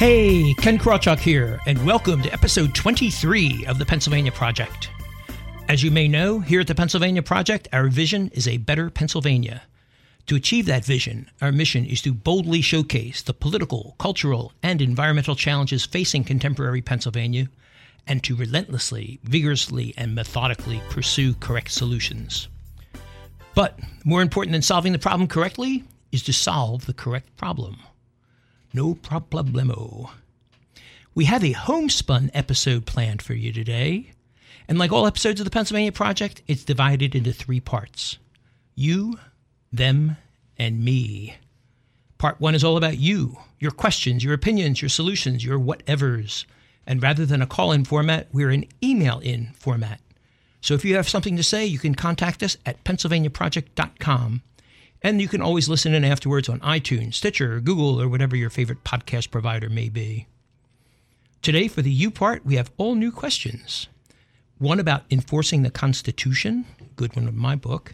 Hey, Ken Krawchuk here, and welcome to episode 23 of the Pennsylvania Project. As you may know, here at the Pennsylvania Project, our vision is a better Pennsylvania. To achieve that vision, our mission is to boldly showcase the political, cultural, and environmental challenges facing contemporary Pennsylvania, and to relentlessly, vigorously, and methodically pursue correct solutions. But more important than solving the problem correctly is to solve the correct problem. No problemo. We have a homespun episode planned for you today. And like all episodes of the Pennsylvania Project, it's divided into three parts you, them, and me. Part one is all about you, your questions, your opinions, your solutions, your whatevers. And rather than a call in format, we're an email in format. So if you have something to say, you can contact us at pennsylvaniaproject.com. And you can always listen in afterwards on iTunes, Stitcher, Google, or whatever your favorite podcast provider may be. Today, for the you part, we have all new questions. One about enforcing the Constitution, good one of my book,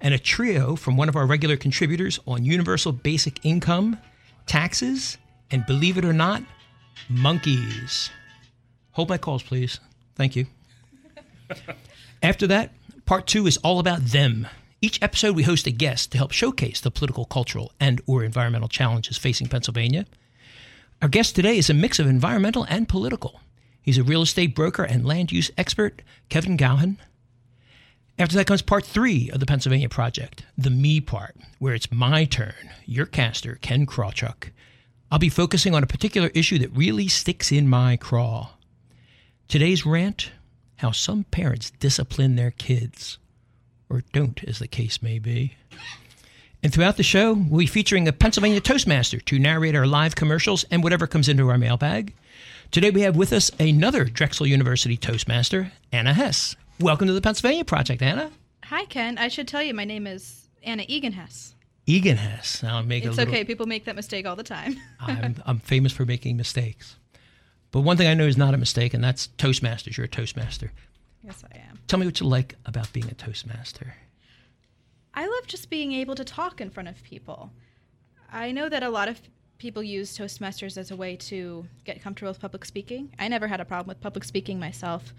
and a trio from one of our regular contributors on universal basic income, taxes, and believe it or not, monkeys. Hold my calls, please. Thank you. After that, part two is all about them. Each episode, we host a guest to help showcase the political, cultural, and or environmental challenges facing Pennsylvania. Our guest today is a mix of environmental and political. He's a real estate broker and land use expert, Kevin Gowhan. After that comes part three of the Pennsylvania Project, the me part, where it's my turn, your caster, Ken Krawchuk. I'll be focusing on a particular issue that really sticks in my craw. Today's rant how some parents discipline their kids, or don't, as the case may be. And throughout the show, we'll be featuring a Pennsylvania Toastmaster to narrate our live commercials and whatever comes into our mailbag. Today we have with us another Drexel University Toastmaster, Anna Hess. Welcome to the Pennsylvania Project, Anna. Hi, Ken. I should tell you, my name is Anna Egan Hess. Egan Hess. I'll make It's a little, okay. People make that mistake all the time. I'm, I'm famous for making mistakes. But one thing I know is not a mistake, and that's Toastmasters. You're a Toastmaster. Yes, I am. Tell me what you like about being a Toastmaster. I love just being able to talk in front of people. I know that a lot of people use Toastmasters as a way to get comfortable with public speaking. I never had a problem with public speaking myself.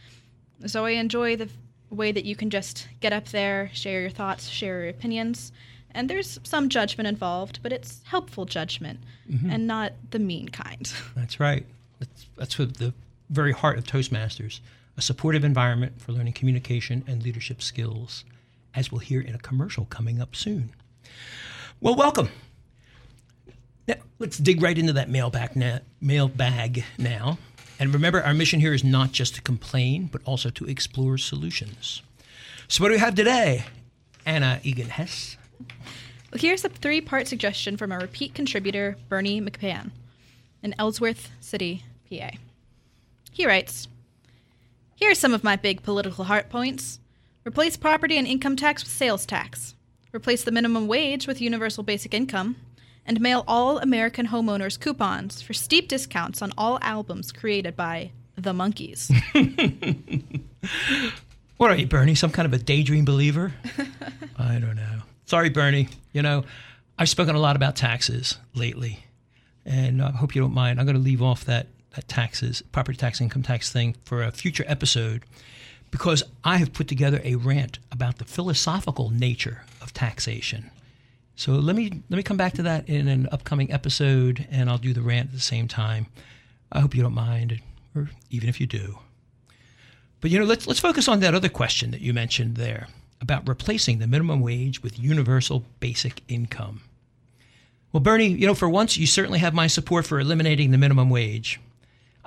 So I enjoy the way that you can just get up there, share your thoughts, share your opinions. And there's some judgment involved, but it's helpful judgment mm-hmm. and not the mean kind. That's right. That's, that's what the very heart of Toastmasters a supportive environment for learning communication and leadership skills, as we'll hear in a commercial coming up soon. Well, welcome. Now, let's dig right into that mailbag, mailbag now. And remember, our mission here is not just to complain, but also to explore solutions. So, what do we have today? Anna Egan Hess. Well, here's a three part suggestion from a repeat contributor, Bernie McPan, in Ellsworth City, PA. He writes Here are some of my big political heart points replace property and income tax with sales tax, replace the minimum wage with universal basic income, and mail all American homeowners coupons for steep discounts on all albums created by the Monkees. What are you, Bernie? Some kind of a daydream believer? I don't know. Sorry, Bernie. You know, I've spoken a lot about taxes lately, and I hope you don't mind. I'm going to leave off that taxes, property tax, income tax thing for a future episode because I have put together a rant about the philosophical nature of taxation. So let me let me come back to that in an upcoming episode, and I'll do the rant at the same time. I hope you don't mind, or even if you do. But you know, let's let's focus on that other question that you mentioned there about replacing the minimum wage with universal basic income. Well, Bernie, you know, for once you certainly have my support for eliminating the minimum wage.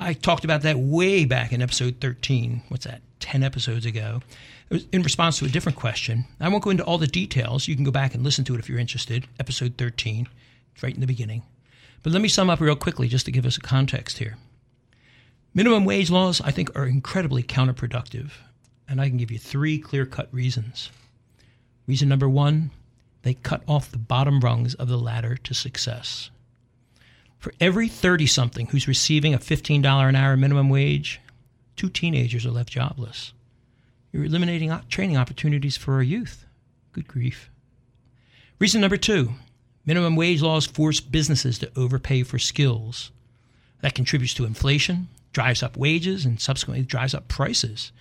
I talked about that way back in episode 13. What's that? 10 episodes ago. It was in response to a different question. I won't go into all the details. You can go back and listen to it if you're interested. Episode 13, it's right in the beginning. But let me sum up real quickly just to give us a context here. Minimum wage laws, I think, are incredibly counterproductive. And I can give you three clear cut reasons. Reason number one, they cut off the bottom rungs of the ladder to success. For every 30 something who's receiving a $15 an hour minimum wage, two teenagers are left jobless. You're eliminating training opportunities for our youth. Good grief. Reason number two minimum wage laws force businesses to overpay for skills. That contributes to inflation, drives up wages, and subsequently drives up prices.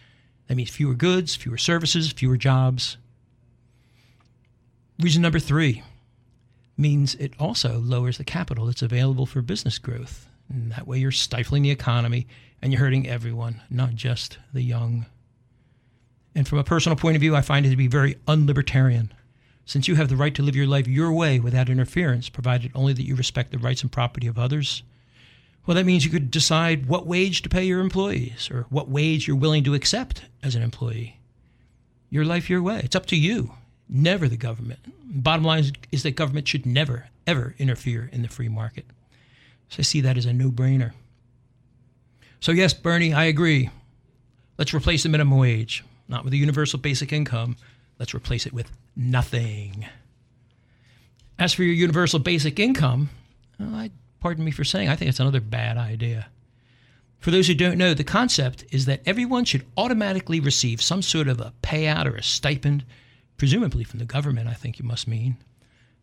That means fewer goods, fewer services, fewer jobs. Reason number three means it also lowers the capital that's available for business growth. And that way you're stifling the economy and you're hurting everyone, not just the young. And from a personal point of view, I find it to be very unlibertarian. Since you have the right to live your life your way without interference, provided only that you respect the rights and property of others, well, that means you could decide what wage to pay your employees or what wage you're willing to accept as an employee. Your life, your way. It's up to you, never the government. Bottom line is, is that government should never, ever interfere in the free market. So I see that as a no brainer. So, yes, Bernie, I agree. Let's replace the minimum wage, not with a universal basic income. Let's replace it with nothing. As for your universal basic income, well, I pardon me for saying, I think it's another bad idea. For those who don't know, the concept is that everyone should automatically receive some sort of a payout or a stipend, presumably from the government, I think you must mean.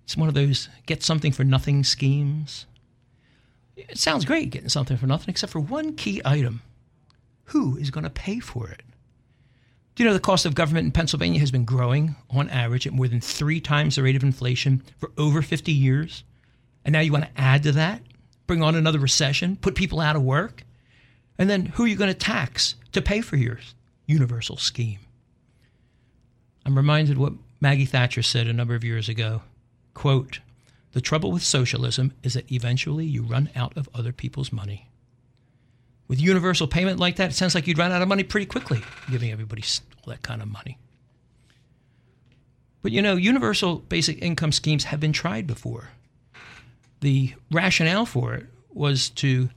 It's one of those get something for nothing schemes. It sounds great getting something for nothing, except for one key item who is going to pay for it? Do you know the cost of government in Pennsylvania has been growing on average at more than three times the rate of inflation for over 50 years? And now you want to add to that, bring on another recession, put people out of work? And then who are you going to tax to pay for your universal scheme? I'm reminded what Maggie Thatcher said a number of years ago. Quote, the trouble with socialism is that eventually you run out of other people's money. With universal payment like that, it sounds like you'd run out of money pretty quickly, giving everybody all that kind of money. But you know, universal basic income schemes have been tried before the rationale for it was to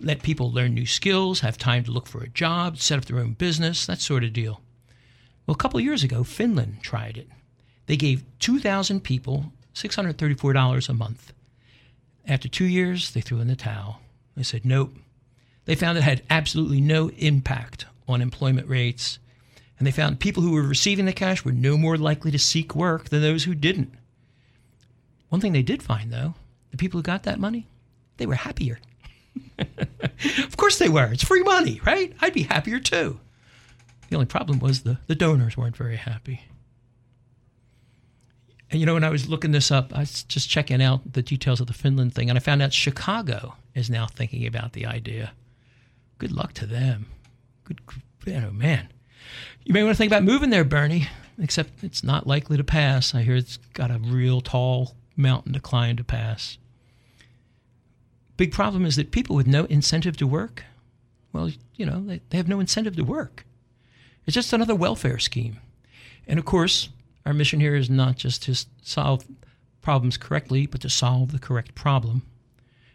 let people learn new skills, have time to look for a job, set up their own business, that sort of deal. Well, a couple years ago, Finland tried it. They gave 2,000 people $634 a month. After two years, they threw in the towel. They said, nope. They found it had absolutely no impact on employment rates. And they found people who were receiving the cash were no more likely to seek work than those who didn't. One thing they did find, though, the people who got that money, they were happier. of course they were. It's free money, right? I'd be happier too. The only problem was the, the donors weren't very happy. And you know, when I was looking this up, I was just checking out the details of the Finland thing, and I found out Chicago is now thinking about the idea. Good luck to them. Good, oh man. You may want to think about moving there, Bernie, except it's not likely to pass. I hear it's got a real tall mountain to climb to pass. Big problem is that people with no incentive to work, well, you know, they, they have no incentive to work. It's just another welfare scheme. And of course, our mission here is not just to solve problems correctly, but to solve the correct problem.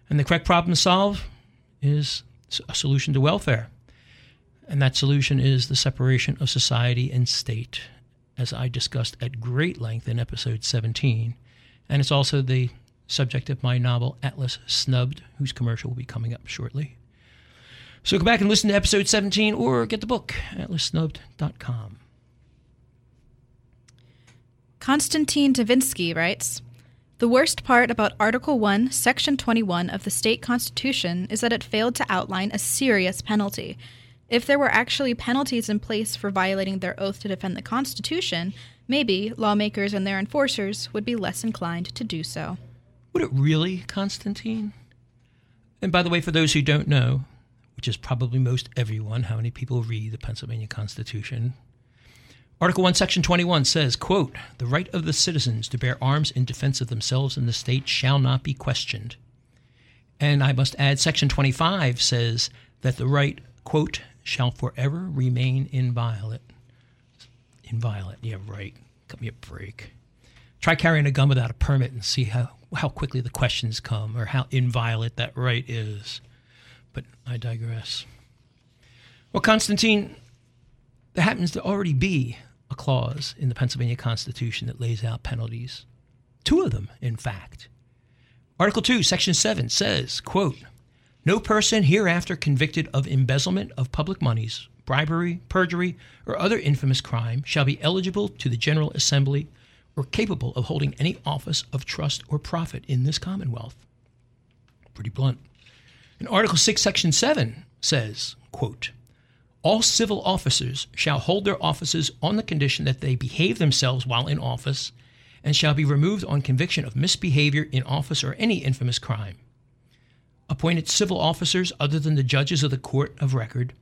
And the correct problem to solve is a solution to welfare. And that solution is the separation of society and state, as I discussed at great length in episode 17 and it's also the subject of my novel, Atlas Snubbed, whose commercial will be coming up shortly. So go back and listen to episode 17 or get the book, atlassnubbed.com. Konstantin Davinsky writes The worst part about Article 1, Section 21 of the state constitution is that it failed to outline a serious penalty. If there were actually penalties in place for violating their oath to defend the Constitution, maybe lawmakers and their enforcers would be less inclined to do so. Would it really, Constantine? And by the way, for those who don't know, which is probably most everyone, how many people read the Pennsylvania Constitution? Article 1, Section 21 says, quote, The right of the citizens to bear arms in defense of themselves and the state shall not be questioned. And I must add, Section 25 says that the right, quote, shall forever remain inviolate inviolate. Yeah, right. Cut me a break. Try carrying a gun without a permit and see how, how quickly the questions come or how inviolate that right is. But I digress. Well, Constantine, there happens to already be a clause in the Pennsylvania Constitution that lays out penalties. Two of them, in fact. Article 2, Section 7 says, quote, No person hereafter convicted of embezzlement of public monies bribery, perjury, or other infamous crime shall be eligible to the General Assembly or capable of holding any office of trust or profit in this Commonwealth. Pretty blunt. And Article 6, Section 7 says, quote, all civil officers shall hold their offices on the condition that they behave themselves while in office and shall be removed on conviction of misbehavior in office or any infamous crime. Appointed civil officers other than the judges of the court of record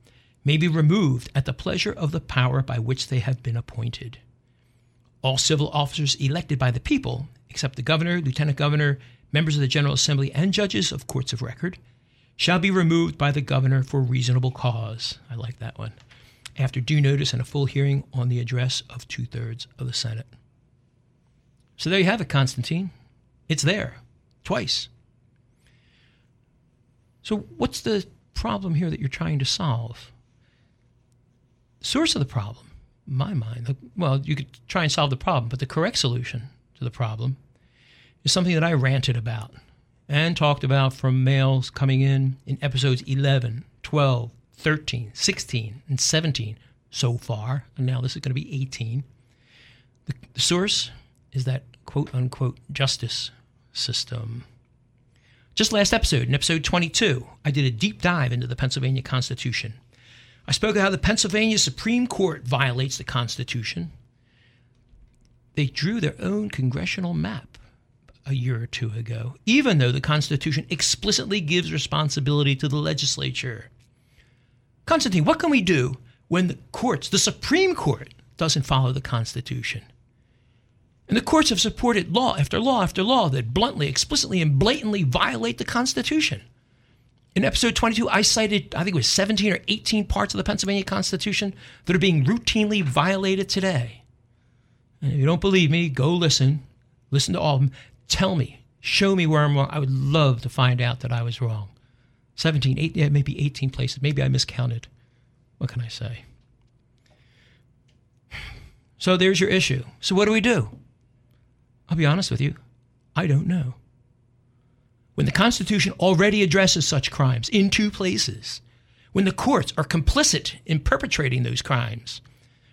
may be removed at the pleasure of the power by which they have been appointed. All civil officers elected by the people, except the governor, lieutenant governor, members of the General Assembly, and judges of courts of record, shall be removed by the governor for reasonable cause. I like that one. After due notice and a full hearing on the address of two thirds of the Senate. So there you have it, Constantine. It's there, twice. So, what's the problem here that you're trying to solve? Source of the problem, in my mind, well, you could try and solve the problem, but the correct solution to the problem is something that I ranted about and talked about from mails coming in in episodes 11, 12, 13, 16, and 17 so far. And now this is going to be 18. The, the source is that quote unquote justice system. Just last episode, in episode 22, I did a deep dive into the Pennsylvania Constitution. I spoke of how the Pennsylvania Supreme Court violates the Constitution. They drew their own congressional map a year or two ago, even though the Constitution explicitly gives responsibility to the legislature. Constantine, what can we do when the courts, the Supreme Court, doesn't follow the Constitution? And the courts have supported law after law after law that bluntly, explicitly, and blatantly violate the Constitution. In episode 22, I cited, I think it was 17 or 18 parts of the Pennsylvania Constitution that are being routinely violated today. And if you don't believe me, go listen. Listen to all of them. Tell me, show me where I'm wrong. I would love to find out that I was wrong. 17, 8, yeah, maybe 18 places. Maybe I miscounted. What can I say? So there's your issue. So what do we do? I'll be honest with you, I don't know. When the Constitution already addresses such crimes in two places, when the courts are complicit in perpetrating those crimes,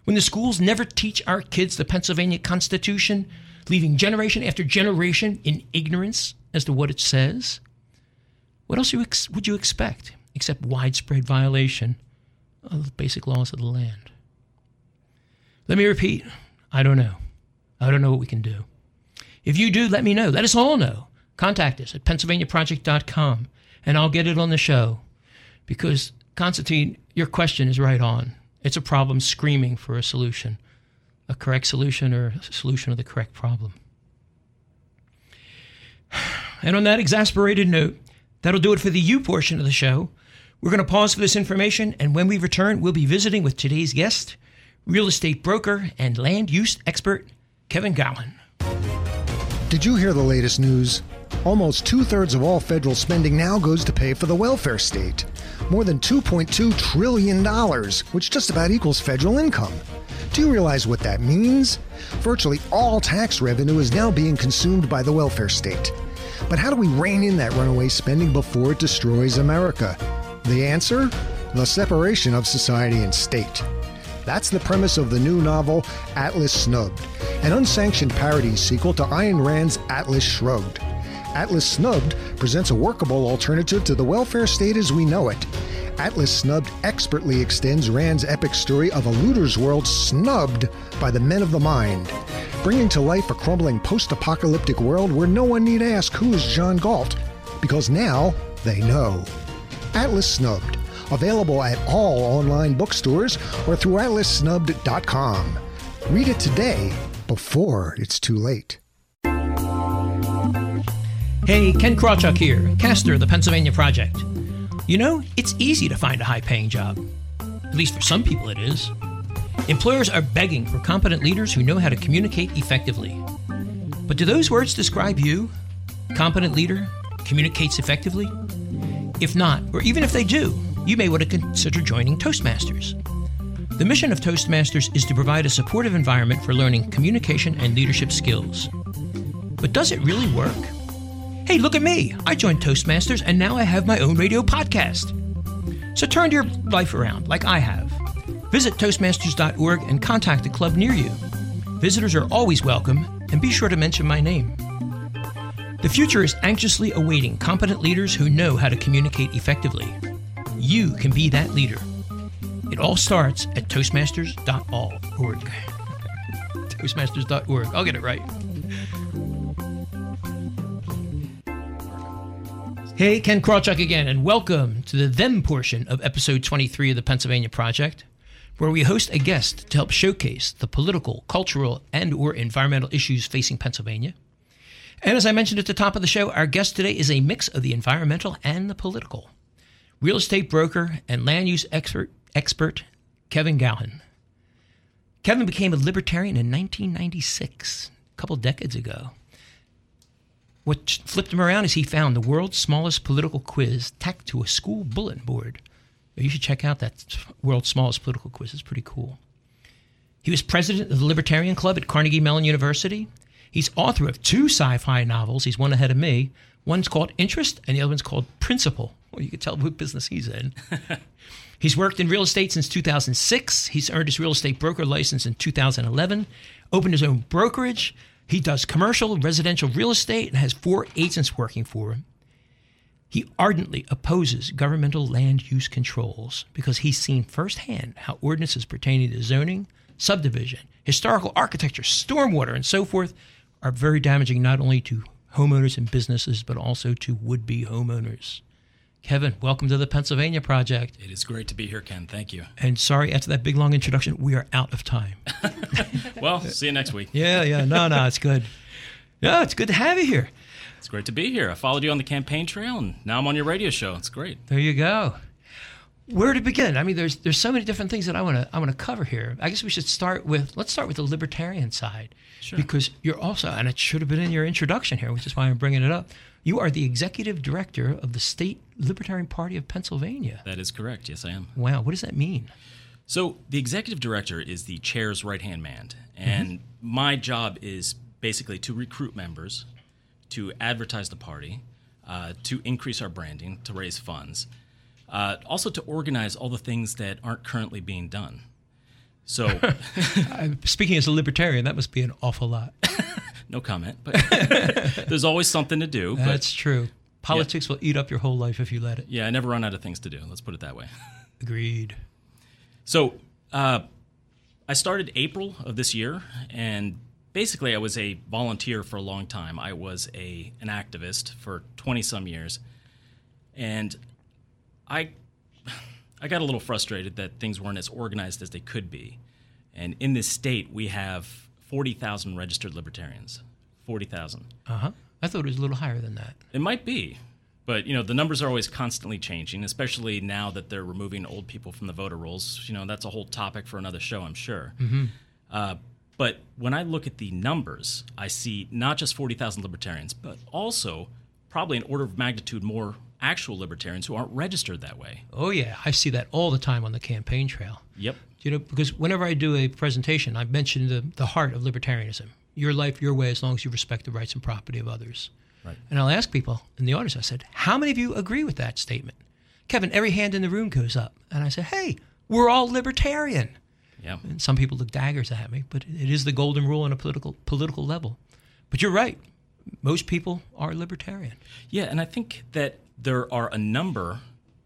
when the schools never teach our kids the Pennsylvania Constitution, leaving generation after generation in ignorance as to what it says, what else would you expect except widespread violation of the basic laws of the land? Let me repeat I don't know. I don't know what we can do. If you do, let me know. Let us all know. Contact us at PennsylvaniaProject.com and I'll get it on the show. Because, Constantine, your question is right on. It's a problem screaming for a solution, a correct solution or a solution of the correct problem. And on that exasperated note, that'll do it for the you portion of the show. We're going to pause for this information, and when we return, we'll be visiting with today's guest, real estate broker and land use expert, Kevin Gowan. Did you hear the latest news? Almost two thirds of all federal spending now goes to pay for the welfare state. More than $2.2 trillion, which just about equals federal income. Do you realize what that means? Virtually all tax revenue is now being consumed by the welfare state. But how do we rein in that runaway spending before it destroys America? The answer? The separation of society and state. That's the premise of the new novel Atlas Snubbed, an unsanctioned parody sequel to Ayn Rand's Atlas Shrugged. Atlas Snubbed presents a workable alternative to the welfare state as we know it. Atlas Snubbed expertly extends Rand's epic story of a looter's world snubbed by the men of the mind, bringing to life a crumbling post apocalyptic world where no one need ask who is John Galt, because now they know. Atlas Snubbed Available at all online bookstores or through atlassnubbed.com. Read it today before it's too late. Hey, Ken Krawchuk here, caster of the Pennsylvania Project. You know, it's easy to find a high paying job. At least for some people it is. Employers are begging for competent leaders who know how to communicate effectively. But do those words describe you? Competent leader communicates effectively? If not, or even if they do, you may want to consider joining Toastmasters. The mission of Toastmasters is to provide a supportive environment for learning communication and leadership skills. But does it really work? Hey, look at me! I joined Toastmasters and now I have my own radio podcast. So turn your life around like I have. Visit Toastmasters.org and contact a club near you. Visitors are always welcome, and be sure to mention my name. The future is anxiously awaiting competent leaders who know how to communicate effectively. You can be that leader. It all starts at Toastmasters.org. Toastmasters.org. I'll get it right. Hey, Ken Krawchuk again, and welcome to the Them portion of episode 23 of the Pennsylvania Project, where we host a guest to help showcase the political, cultural, and or environmental issues facing Pennsylvania. And as I mentioned at the top of the show, our guest today is a mix of the environmental and the political. Real estate broker and land use expert, expert Kevin Gowhan. Kevin became a libertarian in 1996, a couple decades ago. What flipped him around is he found the world's smallest political quiz tacked to a school bulletin board. You should check out that world's smallest political quiz. It's pretty cool. He was president of the Libertarian Club at Carnegie Mellon University. He's author of two sci fi novels. He's one ahead of me. One's called Interest, and the other one's called Principle. Well, you can tell what business he's in. he's worked in real estate since 2006. He's earned his real estate broker license in 2011, opened his own brokerage. He does commercial, residential real estate, and has four agents working for him. He ardently opposes governmental land use controls because he's seen firsthand how ordinances pertaining to zoning, subdivision, historical architecture, stormwater, and so forth are very damaging not only to homeowners and businesses, but also to would be homeowners. Kevin, welcome to the Pennsylvania Project. It is great to be here, Ken. Thank you. And sorry, after that big long introduction, we are out of time. well, see you next week. Yeah, yeah. No, no, it's good. Yeah, it's good to have you here. It's great to be here. I followed you on the campaign trail, and now I'm on your radio show. It's great. There you go. Where to begin? I mean, there's there's so many different things that I want to I want to cover here. I guess we should start with let's start with the libertarian side, sure. because you're also and it should have been in your introduction here, which is why I'm bringing it up. You are the executive director of the State Libertarian Party of Pennsylvania. That is correct. Yes, I am. Wow, what does that mean? So the executive director is the chair's right hand man, and mm-hmm. my job is basically to recruit members, to advertise the party, uh, to increase our branding, to raise funds uh, also to organize all the things that aren't currently being done. So, speaking as a libertarian, that must be an awful lot. no comment, but there's always something to do. That's true. Politics yeah. will eat up your whole life if you let it. Yeah, I never run out of things to do. Let's put it that way. Agreed. So, uh, I started April of this year, and basically, I was a volunteer for a long time. I was a an activist for twenty some years, and I I got a little frustrated that things weren't as organized as they could be. And in this state, we have 40,000 registered libertarians. 40,000. Uh-huh. I thought it was a little higher than that. It might be. But, you know, the numbers are always constantly changing, especially now that they're removing old people from the voter rolls. You know, that's a whole topic for another show, I'm sure. Mm-hmm. Uh, but when I look at the numbers, I see not just 40,000 libertarians, but also probably an order of magnitude more actual libertarians who aren't registered that way. Oh yeah, I see that all the time on the campaign trail. Yep. You know, because whenever I do a presentation, I mention the, the heart of libertarianism: your life, your way, as long as you respect the rights and property of others. Right. And I'll ask people in the audience. I said, "How many of you agree with that statement?" Kevin, every hand in the room goes up, and I said, "Hey, we're all libertarian." Yeah. And some people look daggers at me, but it is the golden rule on a political political level. But you're right. Most people are libertarian. Yeah, and I think that there are a number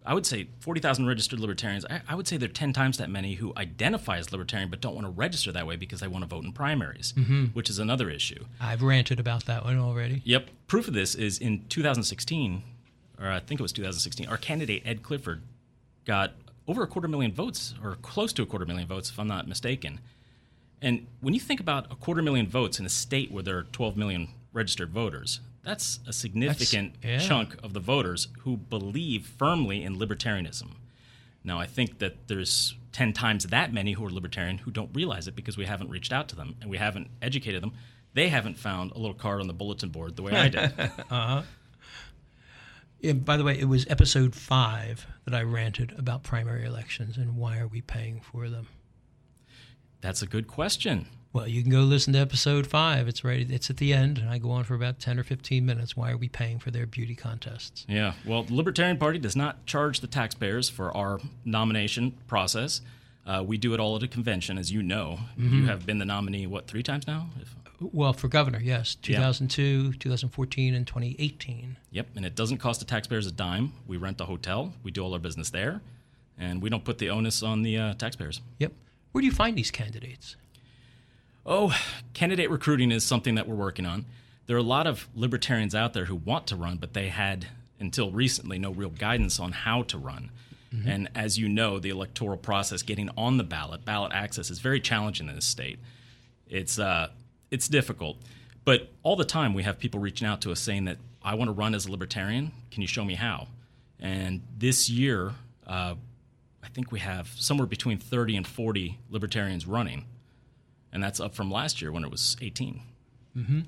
I would say 40,000 registered libertarians. I, I, would say there are 10 times that many who identify as libertarian but don't want to register that way because they want to vote in primaries, mm-hmm. which is another issue. I've ranted about that one already. Yep. Proof of this is in 2016, or I think it was 2016, our candidate, Ed Clifford, got over a quarter million votes, or close to a quarter million votes, if I'm not mistaken. And when you think about a quarter million votes in a state where there are 12 million registered voters, that's a significant That's, yeah. chunk of the voters who believe firmly in libertarianism. Now, I think that there's 10 times that many who are libertarian who don't realize it because we haven't reached out to them and we haven't educated them. They haven't found a little card on the bulletin board the way I did. uh-huh. Yeah, by the way, it was episode five that I ranted about primary elections and why are we paying for them. That's a good question. Well, you can go listen to episode five. It's right. It's at the end, and I go on for about ten or fifteen minutes. Why are we paying for their beauty contests? Yeah. Well, the Libertarian Party does not charge the taxpayers for our nomination process. Uh, we do it all at a convention, as you know. Mm-hmm. You have been the nominee what three times now? If... Well, for governor, yes, Yeah. 2002, 2014, and 2018. Yep, and it doesn't cost the taxpayers a dime. We rent a hotel, we do all our business there, and we don't put the onus on the uh, taxpayers. Yep. Where do you find these candidates? Oh, candidate recruiting is something that we're working on. There are a lot of libertarians out there who want to run, but they had, until recently, no real guidance on how to run. And as you know, the electoral process, getting on the ballot, ballot access, is very challenging in this state. It's uh, it's difficult, but all the time we have people reaching out to us saying that I want to run as a libertarian. Can you show me how? And this year, uh, I think we have somewhere between 30 and 40 libertarians running and that's up from last year when it was 18. Mm-hmm.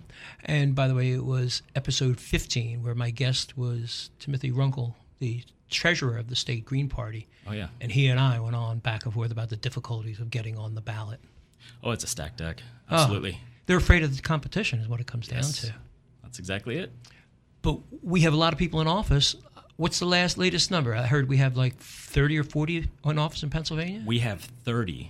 And by the way, it was episode 15 where my guest was Timothy Runkle, the treasurer of the state Green Party. Oh yeah. And he and I went on back and forth about the difficulties of getting on the ballot. Oh, it's a stacked deck. Oh. Absolutely. They're afraid of the competition, is what it comes Yes. down to. That's exactly it. But we have a lot of people in office. What's the last latest number? I heard we have like 30 or 40 in office in Pennsylvania. We have 30,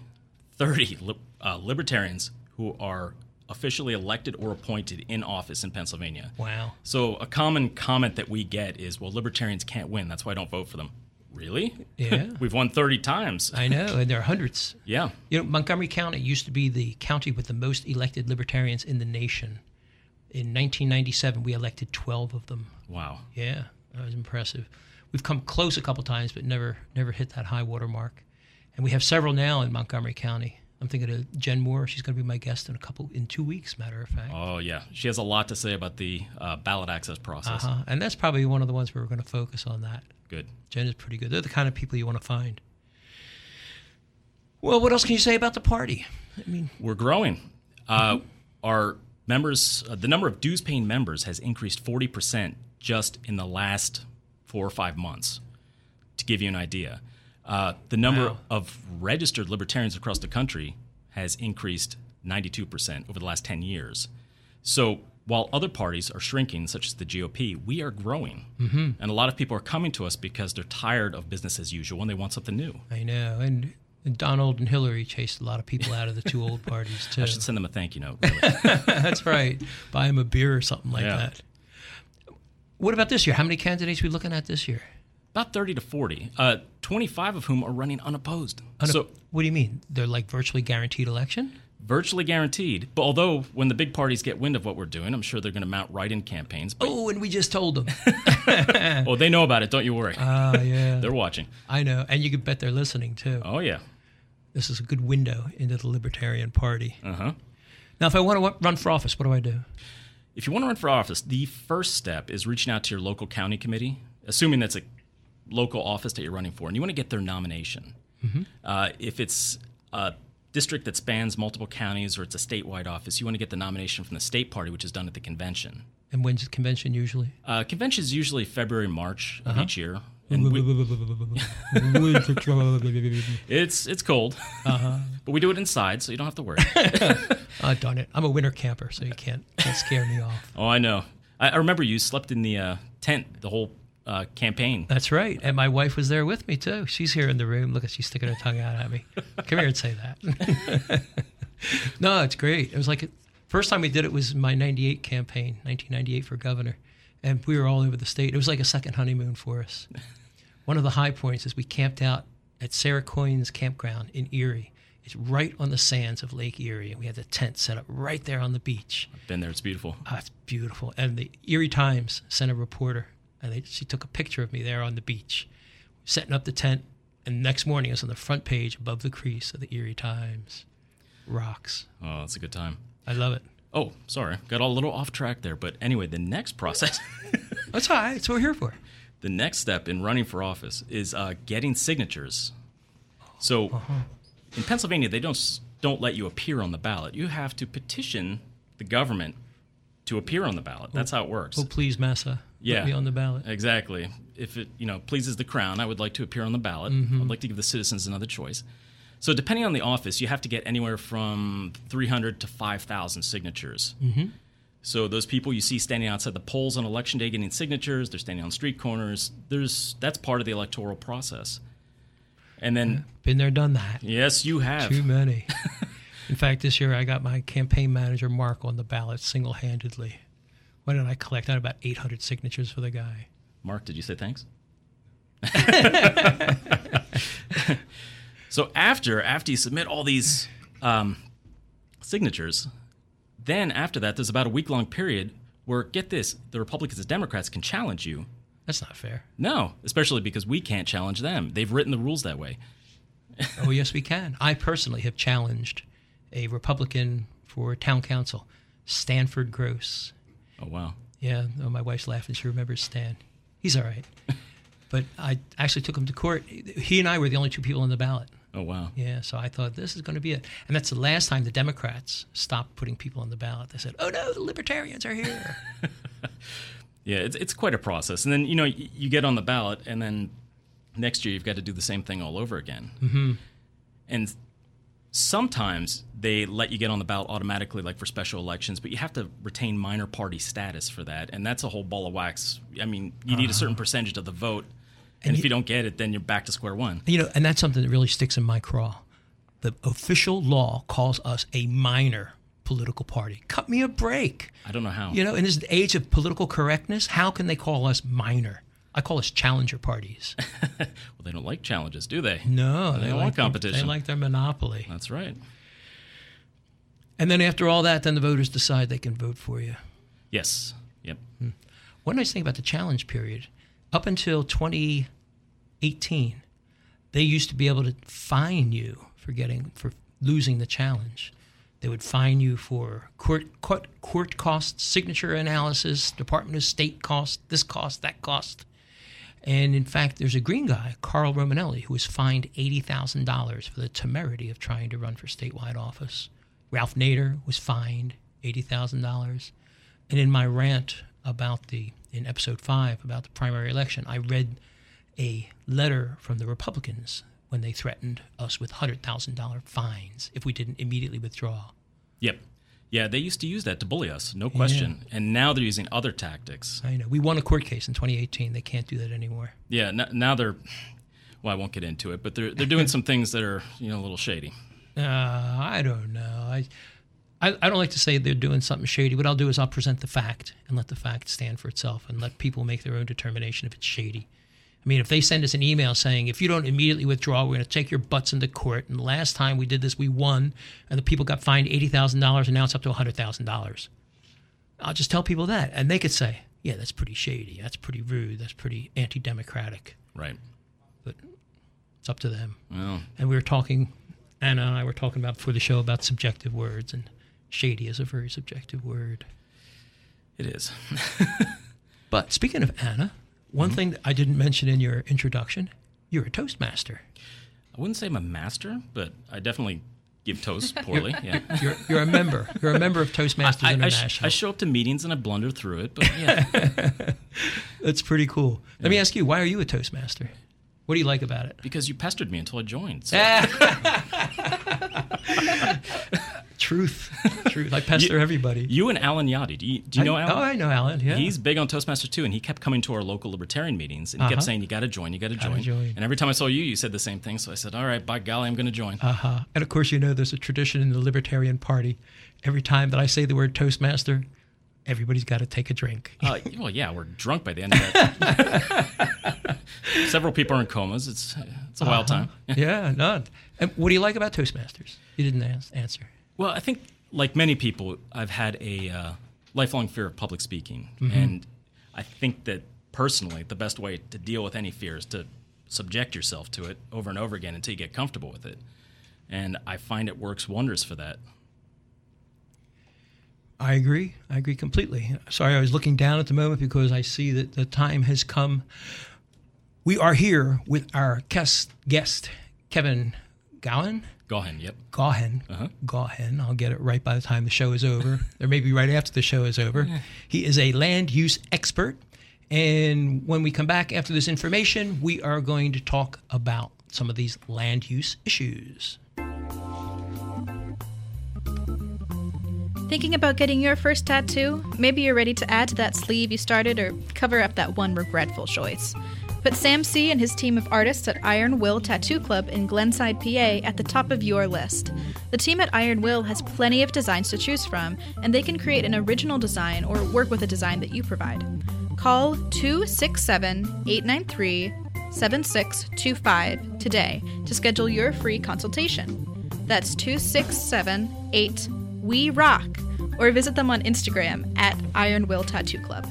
30 li- uh, libertarians who are officially elected or appointed in office in Pennsylvania. Wow. So a common comment that we get is, "Well, libertarians can't win. That's why I don't vote for them." Really? Yeah. We've won 30 times. I know, and there are hundreds. yeah. You know, Montgomery County used to be the county with the most elected libertarians in the nation. In 1997, we elected 12 of them. Wow. Yeah, that was impressive. We've come close a couple times, but never never hit that high water mark. And we have several now in Montgomery County. I'm thinking of Jen Moore. She's going to be my guest in a couple in two weeks. Matter of fact. Oh yeah. She has a lot to say about the uh, ballot access process. Uh-huh. And that's probably one of the ones where we're going to focus on that. Good. Jen is pretty good. They're the kind of people you want to find. Well, what else can you say about the party? I mean, We're growing. Uh, our members, uh, the number of dues paying members has increased 40% just in the last four or five months, to give you an idea. Uh, the number Wow. of registered libertarians across the country has increased 92% over the last 10 years. So while other parties are shrinking, such as the GOP, we are growing. Mm-hmm. And a lot of people are coming to us because they're tired of business as usual and they want something new. I know, and, and Donald and Hillary chased a lot of people out of the two old parties too. I should send them a thank you note. Really. That's right. Buy them a beer or something like Yeah. that. What about this year? How many candidates are we looking at this year? About 30 to 40, uh, 25 of whom are running unopposed. Unop- so what do you mean? They're like virtually guaranteed election? virtually guaranteed. But although when the big parties get wind of what we're doing, I'm sure they're going to mount write-in campaigns. But Oh, and we just told them. oh, they know about it. Don't you worry. Ah, yeah. they're watching. I know, and you can bet they're listening too. Oh yeah. This is a good window into the Libertarian Party. Uh huh. Now, if I want to run for office, what do I do? If you want to run for office, the first step is reaching out to your local county committee, assuming that's a local office that you're running for, and you want to get their nomination. Uh, if it's a district that spans multiple counties or it's a statewide office, you want to get the nomination from the state party, which is done at the convention. And when's the convention usually? Uh, convention is usually February, March of each year, and we, it's it's cold, but we do it inside, so you don't have to worry. oh, darn it. I'm a winter camper, so you can't, can't scare me off. oh, I know. I, I remember you slept in the uh, tent the whole uh, campaign. That's right. And my wife was there with me, too. She's here in the room. Look at she's sticking her tongue out at me. Come here and say that. no, it's great. It was like, first time we did it was my 98 campaign, 1998 for governor. And we were all over the state. It was like a second honeymoon for us. One of the high points is we camped out at Sarah Coyne's campground in Erie. It's right on the sands of Lake Erie. And we had the tent set up right there on the beach. Been there, it's beautiful. Oh, it's beautiful. And the Erie Times sent a reporter, and they, she took a picture of me there on the beach, setting up the tent. And next morning, it was on the front page above the crease of the Erie Times. Rocks. Oh, it's a good time. I love it. Oh, sorry, got a little off track there. But anyway, the next process, That's all right. That's what we're here for. the next step in running for office is uh, getting signatures. So, in Pennsylvania, they don't don't let you appear on the ballot. You have to petition the government to appear on the ballot. That's how it works. Oh, please, Massa. Yeah. Put me on the ballot. Exactly. If it you know pleases the crown, I would like to appear on the ballot. I'd like to give the citizens another choice. So depending on the office, you have to get anywhere from 300 to 5,000 signatures. Mm-hmm. So those people you see standing outside the polls on election day getting signatures, they're standing on street corners. There's that's part of the electoral process. And then Been there, done that. yes, you have. Too many. In fact, this year I got my campaign manager Mark on the ballot single handedly. What did I collect? I had about 800 signatures for the guy. Mark, did you say thanks? so after after you submit all these um, signatures, then after that, there's about a week long period where get this, the Republicans and Democrats can challenge you. That's not fair. No, especially because we can't challenge them. They've written the rules that way. oh yes, we can. I personally have challenged a Republican for town council, Stanford Gross. Oh wow. Yeah, oh, my wife's laughing. She remembers Stan. He's all right. but I actually took him to court. He and I were the only two people on the ballot. Oh wow. Yeah, so I thought this is going to be it. And that's the last time the Democrats stopped putting people on the ballot. They said, "Oh no, the libertarians are here." yeah, it's it's quite a process. And then, you know, you, you get on the ballot and then next year you've got to do the same thing all over again. Mm-hmm. And sometimes they let you get on the ballot automatically, like for special elections, but you have to retain minor party status for that, and that's a whole ball of wax. I mean, you uh-huh. need a uh-huh. certain percentage of the vote, and, and if you, you don't get it, then you're back to square one. You know, and that's something that really sticks in my craw. The official law calls us a minor political party. Cut me a break. I don't know how. You know, in this age of political correctness, how can they call us minor? I call us challenger parties. well, they don't like challenges, do they? No, they, they don't like want competition. Their, they like their monopoly. That's right. And then after all that, then the voters decide they can vote for you. Yes. Yep. Hmm. One nice thing about the challenge period, up until 2018, they used to be able to fine you for getting for losing the challenge. They would fine you for court, court, court costs, signature analysis, Department of State cost, this cost, that cost. And in fact, there's a green guy, Carl Romanelli, who was fined $80,000 for the temerity of trying to run for statewide office. Ralph Nader was fined $80,000. And in my rant about the, in episode five, about the primary election, I read a letter from the Republicans when they threatened us with $100,000 fines if we didn't immediately withdraw. Yep. Yeah, they used to use that to bully us, no question. Yeah. And now they're using other tactics. I know. We won a court case in 2018. They can't do that anymore. Yeah, now they're well, I won't get into it, but they're they're doing some things that are, you know, a little shady. Uh, I don't know. I, I I don't like to say they're doing something shady. What I'll do is I'll present the fact and let the fact stand for itself and let people make their own determination if it's shady. I mean, if they send us an email saying, if you don't immediately withdraw, we're going to take your butts into court. And the last time we did this, we won, and the people got fined $80,000, and now it's up to $100,000. I'll just tell people that. And they could say, yeah, that's pretty shady. That's pretty rude. That's pretty anti democratic. Right. But it's up to them. Well. And we were talking, Anna and I were talking about before the show about subjective words, and shady is a very subjective word. It is. but speaking of Anna, one mm-hmm. thing that I didn't mention in your introduction, you're a Toastmaster. I wouldn't say I'm a master, but I definitely give toast poorly. you're, yeah, you're, you're, a member. You're a member of Toastmasters I, I, International. I, sh- I, show up to meetings and I blunder through it, but yeah, that's pretty cool. Let yeah. me ask you, why are you a Toastmaster? What do you like about it? Because you pestered me until I joined. So. Truth, truth. I pester you, everybody. You and Alan Yachty. Do you, do you I, know Alan? Oh, I know Alan. Yeah, he's big on Toastmasters too, and he kept coming to our local libertarian meetings, and he uh-huh. kept saying, "You got to join. You got to join. join." And every time I saw you, you said the same thing. So I said, "All right, by golly, I'm going to join." Uh huh. And of course, you know, there's a tradition in the Libertarian Party. Every time that I say the word Toastmaster, everybody's got to take a drink. uh, well, yeah, we're drunk by the end of it. Several people are in comas. It's it's a wild uh-huh. time. yeah, none. And what do you like about Toastmasters? You didn't answer. Well, I think like many people, I've had a uh, lifelong fear of public speaking, mm-hmm. and I think that personally, the best way to deal with any fear is to subject yourself to it over and over again until you get comfortable with it. And I find it works wonders for that. I agree. I agree completely. Sorry, I was looking down at the moment because I see that the time has come. We are here with our guest, guest Kevin Gowan. Gaughen, yep. Gaughen. Uh-huh. Gaughen. I'll get it right by the time the show is over, or maybe right after the show is over. He is a land use expert. And when we come back after this information, we are going to talk about some of these land use issues. Thinking about getting your first tattoo? Maybe you're ready to add to that sleeve you started or cover up that one regretful choice. Put Sam C. and his team of artists at Iron Will Tattoo Club in Glenside, PA at the top of your list. The team at Iron Will has plenty of designs to choose from, and they can create an original design or work with a design that you provide. Call 267 893 7625 today to schedule your free consultation. That's 267 8 We Rock, or visit them on Instagram at Iron Will Tattoo Club.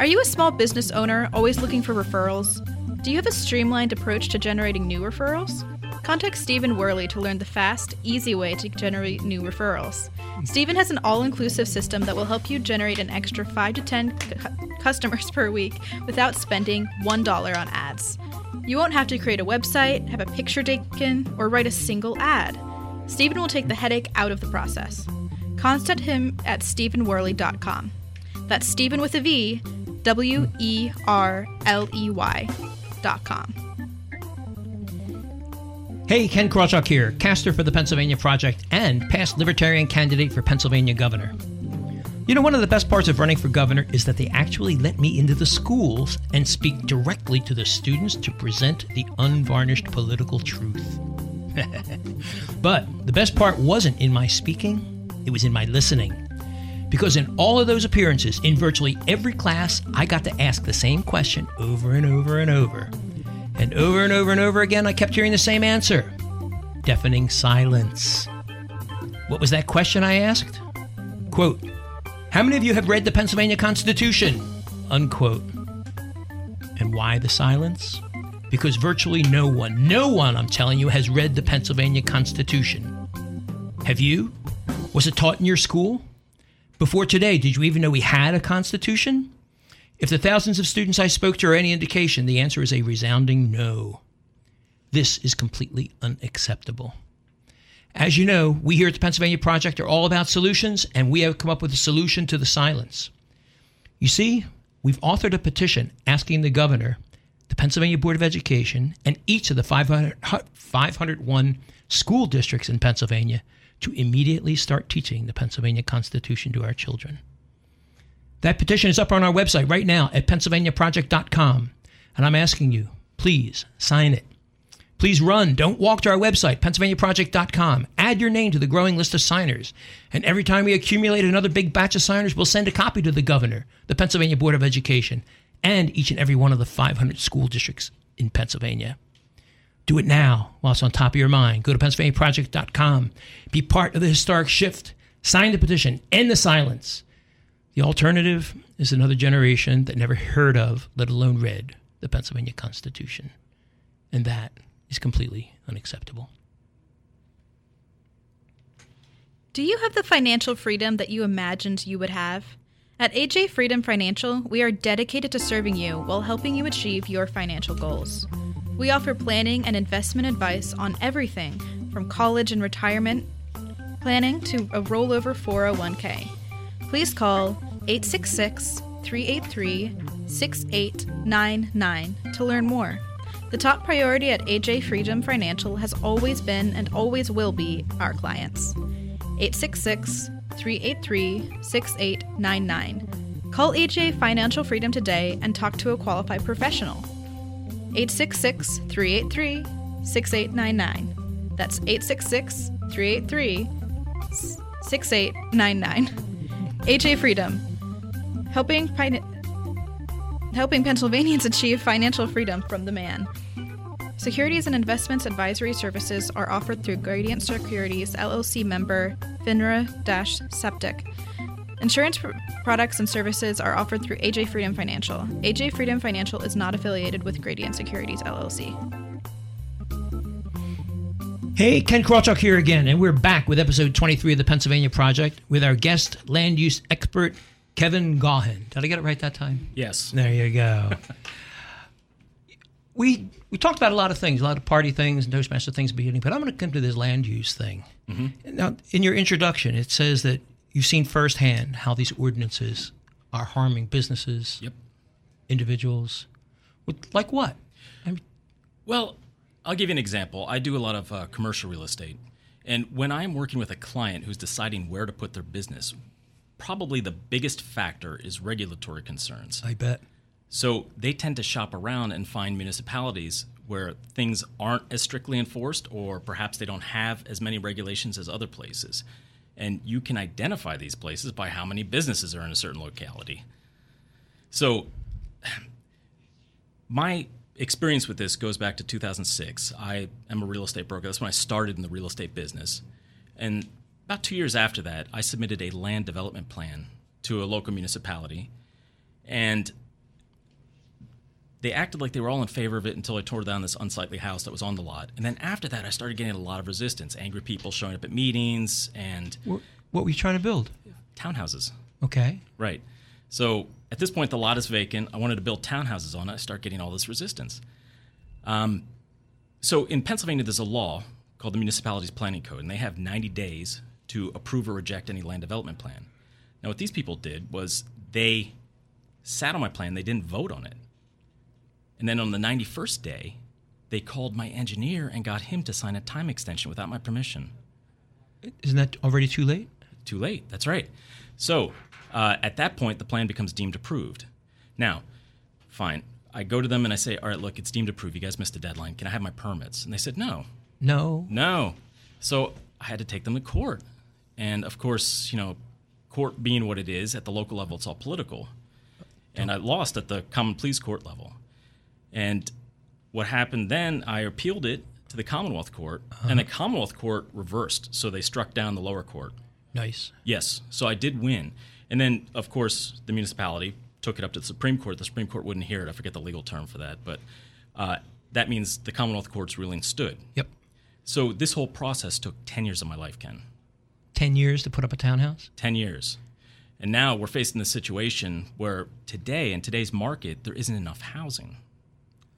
Are you a small business owner always looking for referrals? Do you have a streamlined approach to generating new referrals? Contact Stephen Worley to learn the fast, easy way to generate new referrals. Stephen has an all inclusive system that will help you generate an extra 5 to 10 cu- customers per week without spending $1 on ads. You won't have to create a website, have a picture taken, or write a single ad. Stephen will take the headache out of the process. Contact him at stephenworley.com. That's Stephen with a V, W E R L E Y dot com. Hey, Ken Krawchuk here, caster for the Pennsylvania Project and past Libertarian candidate for Pennsylvania governor. You know, one of the best parts of running for governor is that they actually let me into the schools and speak directly to the students to present the unvarnished political truth. but the best part wasn't in my speaking, it was in my listening. Because in all of those appearances, in virtually every class, I got to ask the same question over and over and over. And over and over and over again, I kept hearing the same answer deafening silence. What was that question I asked? Quote, How many of you have read the Pennsylvania Constitution? Unquote. And why the silence? Because virtually no one, no one, I'm telling you, has read the Pennsylvania Constitution. Have you? Was it taught in your school? Before today, did you even know we had a Constitution? If the thousands of students I spoke to are any indication, the answer is a resounding no. This is completely unacceptable. As you know, we here at the Pennsylvania Project are all about solutions, and we have come up with a solution to the silence. You see, we've authored a petition asking the governor, the Pennsylvania Board of Education, and each of the 500, 501 school districts in Pennsylvania to immediately start teaching the Pennsylvania Constitution to our children. That petition is up on our website right now at pennsylvaniaproject.com. And I'm asking you, please sign it. Please run. Don't walk to our website, pennsylvaniaproject.com. Add your name to the growing list of signers. And every time we accumulate another big batch of signers, we'll send a copy to the governor, the Pennsylvania Board of Education, and each and every one of the 500 school districts in Pennsylvania. Do it now while it's on top of your mind. Go to pennsylvaniaproject.com. Be part of the historic shift. Sign the petition. End the silence. The alternative is another generation that never heard of, let alone read, the Pennsylvania Constitution. And that is completely unacceptable. Do you have the financial freedom that you imagined you would have? At AJ Freedom Financial, we are dedicated to serving you while helping you achieve your financial goals. We offer planning and investment advice on everything from college and retirement planning to a rollover 401k. Please call 866 383 6899 to learn more. The top priority at AJ Freedom Financial has always been and always will be our clients. 866 383 6899. Call AJ Financial Freedom today and talk to a qualified professional. 866 383 6899. That's 866 383 6899. AJ Freedom. Helping, fin- helping Pennsylvanians achieve financial freedom from the man. Securities and investments advisory services are offered through Gradient Securities LLC member FINRA-SIPC. Insurance pr- products and services are offered through AJ Freedom Financial. AJ Freedom Financial is not affiliated with Gradient Securities LLC. Hey, Ken Krawchuk here again, and we're back with episode 23 of the Pennsylvania Project with our guest land use expert, Kevin Gaughen. Did I get it right that time? Yes. There you go. we we talked about a lot of things, a lot of party things, and Toastmaster things at the beginning, but I'm going to come to this land use thing. Mm-hmm. Now, in your introduction, it says that you've seen firsthand how these ordinances are harming businesses, Yep. individuals. With, like what? I mean, Well, I'll give you an example. I do a lot of uh, commercial real estate. And when I'm working with a client who's deciding where to put their business, probably the biggest factor is regulatory concerns. I bet. So they tend to shop around and find municipalities where things aren't as strictly enforced, or perhaps they don't have as many regulations as other places. And you can identify these places by how many businesses are in a certain locality. So, my experience with this goes back to 2006. I am a real estate broker. That's when I started in the real estate business. And about two years after that, I submitted a land development plan to a local municipality. And they acted like they were all in favor of it until I tore down this unsightly house that was on the lot. And then after that, I started getting a lot of resistance angry people showing up at meetings and What, what were you trying to build? townhouses. Okay. Right. So at this point, the lot is vacant. I wanted to build townhouses on it. I start getting all this resistance. Um, so in Pennsylvania, there's a law called the Municipalities Planning Code, and they have 90 days to approve or reject any land development plan. Now, what these people did was they sat on my plan, they didn't vote on it. And then on the 91st day, they called my engineer and got him to sign a time extension without my permission. Isn't that already too late? Too late. That's right. So uh, at that point, the plan becomes deemed approved. Now, fine. I go to them and I say, all right, look, it's deemed approved. You guys missed the deadline. Can I have my permits? And they said, no, No. no. So I had to take them to court. And of course, you know, court being what it is, at the local level, it's all political. And I lost at the common pleas court level. And what happened then, I appealed it to the Commonwealth Court, and the Commonwealth Court reversed. So they struck down the lower court. Nice. Yes. So I did win. And then, of course, the municipality took it up to the Supreme Court. The Supreme Court wouldn't hear it. I forget the legal term for that. But uh, that means the Commonwealth Court's ruling stood. Yep. So this whole process took 10 years of my life, Ken. 10 years to put up a townhouse? 10 years. And now we're facing this situation where today, in today's market, there isn't enough housing.